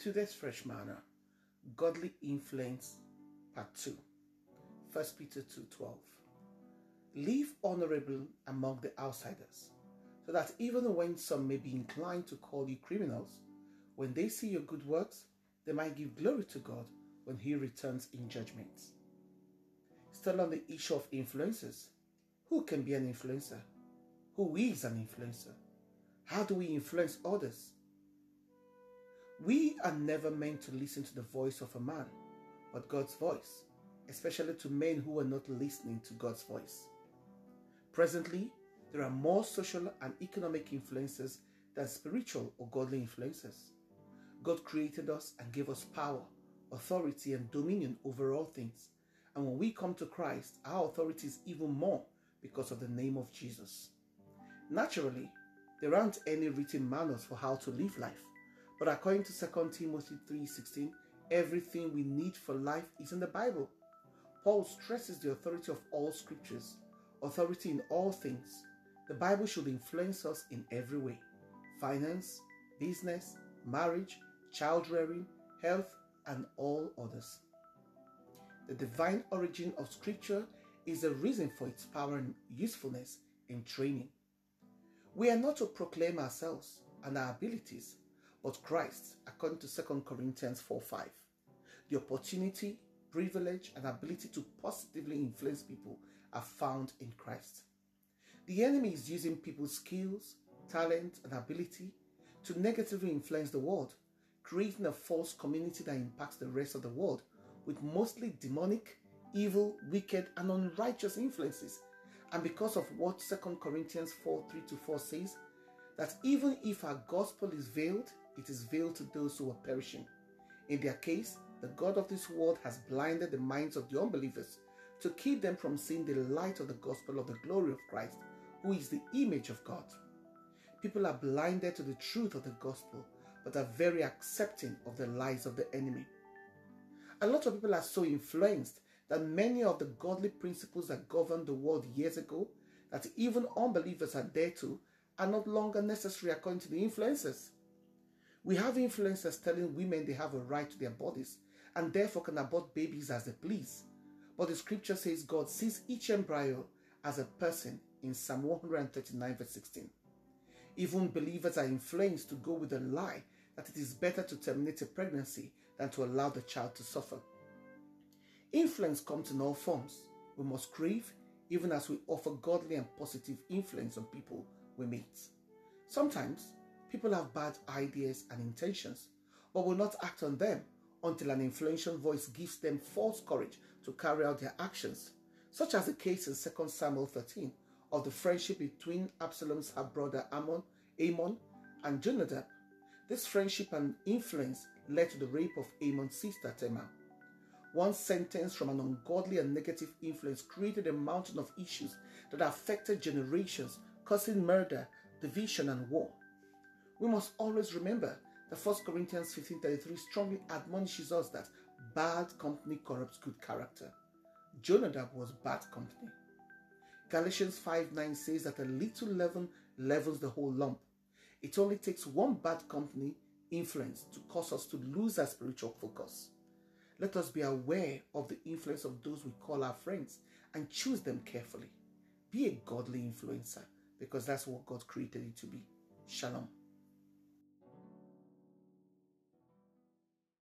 Today's fresh manna, godly influence, part 2. 1 Peter 2:12. Live honorable among the outsiders, so that even when some may be inclined to call you criminals, when they see your good works, they might give glory to God when he returns in judgment. Still on the issue of influencers, who can be an influencer? Who is an influencer? How do we influence others? We are never meant to listen to the voice of a man, but God's voice, especially to men who are not listening to God's voice. Presently, there are more social and economic influences than spiritual or godly influences. God created us and gave us power, authority, and dominion over all things. And when we come to Christ, our authority is even more because of the name of Jesus. Naturally, there aren't any written manuals for how to live life. But according to 2 Timothy 3:16, everything we need for life is in the Bible. Paul stresses the authority of all scriptures, authority in all things. The Bible should influence us in every way finance, business, marriage, child rearing, health, and all others. The divine origin of Scripture is the reason for its power and usefulness in training. We are not to proclaim ourselves and our abilities, but Christ, according to 2 Corinthians 4 5. The opportunity, privilege, and ability to positively influence people are found in Christ. The enemy is using people's skills, talent, and ability to negatively influence the world, creating a false community that impacts the rest of the world with mostly demonic, evil, wicked, and unrighteous influences. And because of what 2 Corinthians 4 3 to 4 says, that even if our gospel is veiled, it is veiled to those who are perishing. In their case, the God of this world has blinded the minds of the unbelievers to keep them from seeing the light of the gospel of the glory of Christ, who is the image of God. People are blinded to the truth of the gospel, but are very accepting of the lies of the enemy. A lot of people are so influenced that many of the godly principles that governed the world years ago, that even unbelievers are there to, are not longer necessary according to the influencers. We have influencers telling women they have a right to their bodies and therefore can abort babies as they please. But the scripture says God sees each embryo as a person in Psalm 139, verse 16. Even believers are influenced to go with the lie that it is better to terminate a pregnancy than to allow the child to suffer. Influence comes in all forms. We must crave even as we offer godly and positive influence on people we meet. Sometimes people have bad ideas and intentions, but will not act on them until an influential voice gives them false courage to carry out their actions, such as the case in 2 Samuel 13 of the friendship between Absalom's half brother Ammon, Amon, and Jonadab. This friendship and influence led to the rape of Amon's sister Tamar. One sentence from an ungodly and negative influence created a mountain of issues that affected generations, causing murder, division, and war. We must always remember that 1 Corinthians 15:33 strongly admonishes us that bad company corrupts good character. Jonadab was bad company. Galatians 5:9 says that a little leaven levels the whole lump. It only takes one bad company influence to cause us to lose our spiritual focus. Let us be aware of the influence of those we call our friends and choose them carefully. Be a godly influencer because that's what God created you to be. Shalom.